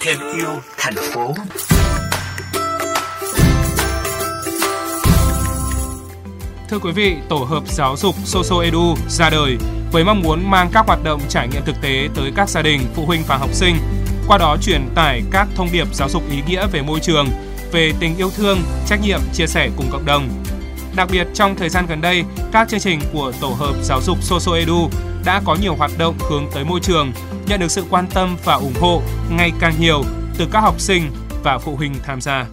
thêm yêu thành phố Thưa quý vị, tổ hợp giáo dục Soso Edu ra đời với mong muốn mang các hoạt động trải nghiệm thực tế tới các gia đình, phụ huynh và học sinh, qua đó truyền tải các thông điệp giáo dục ý nghĩa về môi trường, về tình yêu thương, trách nhiệm, chia sẻ cùng cộng đồng. Đặc biệt trong thời gian gần đây, các chương trình của tổ hợp giáo dục Soso Edu đã có nhiều hoạt động hướng tới môi trường, nhận được sự quan tâm và ủng hộ ngày càng nhiều từ các học sinh và phụ huynh tham gia.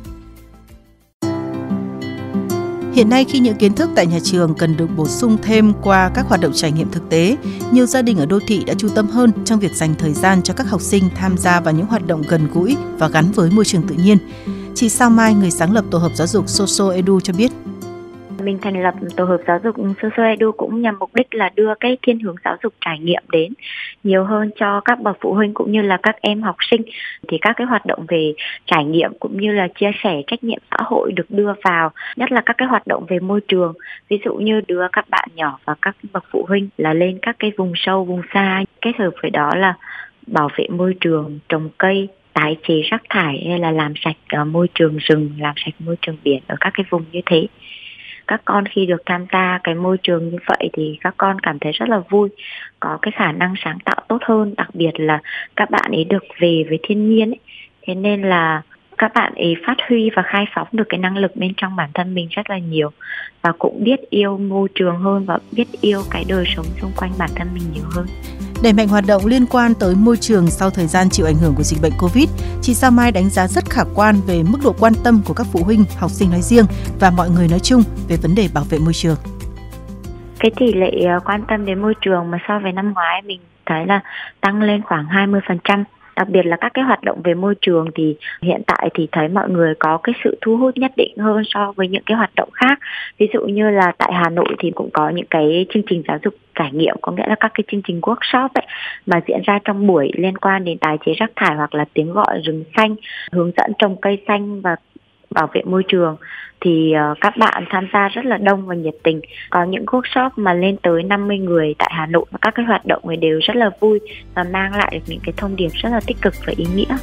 Hiện nay khi những kiến thức tại nhà trường cần được bổ sung thêm qua các hoạt động trải nghiệm thực tế, nhiều gia đình ở đô thị đã chú tâm hơn trong việc dành thời gian cho các học sinh tham gia vào những hoạt động gần gũi và gắn với môi trường tự nhiên. Chị Sao Mai, người sáng lập tổ hợp giáo dục Soso Edu cho biết, mình thành lập tổ hợp giáo dục Soso Edu cũng nhằm mục đích là đưa cái thiên hướng giáo dục trải nghiệm đến nhiều hơn cho các bậc phụ huynh cũng như là các em học sinh. Thì các cái hoạt động về trải nghiệm cũng như là chia sẻ trách nhiệm xã hội được đưa vào, nhất là các cái hoạt động về môi trường. Ví dụ như đưa các bạn nhỏ và các bậc phụ huynh là lên các cái vùng sâu, vùng xa, kết hợp với đó là bảo vệ môi trường, trồng cây, tái chế rác thải hay là làm sạch ờ, môi trường rừng, làm sạch môi trường biển ở các cái vùng như thế các con khi được tham gia cái môi trường như vậy thì các con cảm thấy rất là vui, có cái khả năng sáng tạo tốt hơn, đặc biệt là các bạn ấy được về với thiên nhiên ấy. thế nên là các bạn ấy phát huy và khai phóng được cái năng lực bên trong bản thân mình rất là nhiều và cũng biết yêu môi trường hơn và biết yêu cái đời sống xung quanh bản thân mình nhiều hơn đẩy mạnh hoạt động liên quan tới môi trường sau thời gian chịu ảnh hưởng của dịch bệnh Covid, chị Sao Mai đánh giá rất khả quan về mức độ quan tâm của các phụ huynh, học sinh nói riêng và mọi người nói chung về vấn đề bảo vệ môi trường. Cái tỷ lệ ờ, quan tâm đến môi trường mà so với năm ngoái mình thấy là tăng lên khoảng 20% đặc biệt là các cái hoạt động về môi trường thì hiện tại thì thấy mọi người có cái sự thu hút nhất định hơn so với những cái hoạt động khác. Ví dụ như là tại Hà Nội thì cũng có những cái chương trình giáo dục trải nghiệm, có nghĩa là các cái chương trình workshop ấy mà diễn ra trong buổi liên quan đến tái chế rác thải hoặc là tiếng gọi rừng xanh, hướng dẫn trồng cây xanh và bảo vệ môi trường, thì ờ, các bạn tham gia rất là đông và nhiệt tình. Có những workshop mà lên tới 50 người tại Hà Nội và các cái hoạt động này đều rất là vui và mang lại được những cái thông điệp rất là tích cực và ý nghĩa.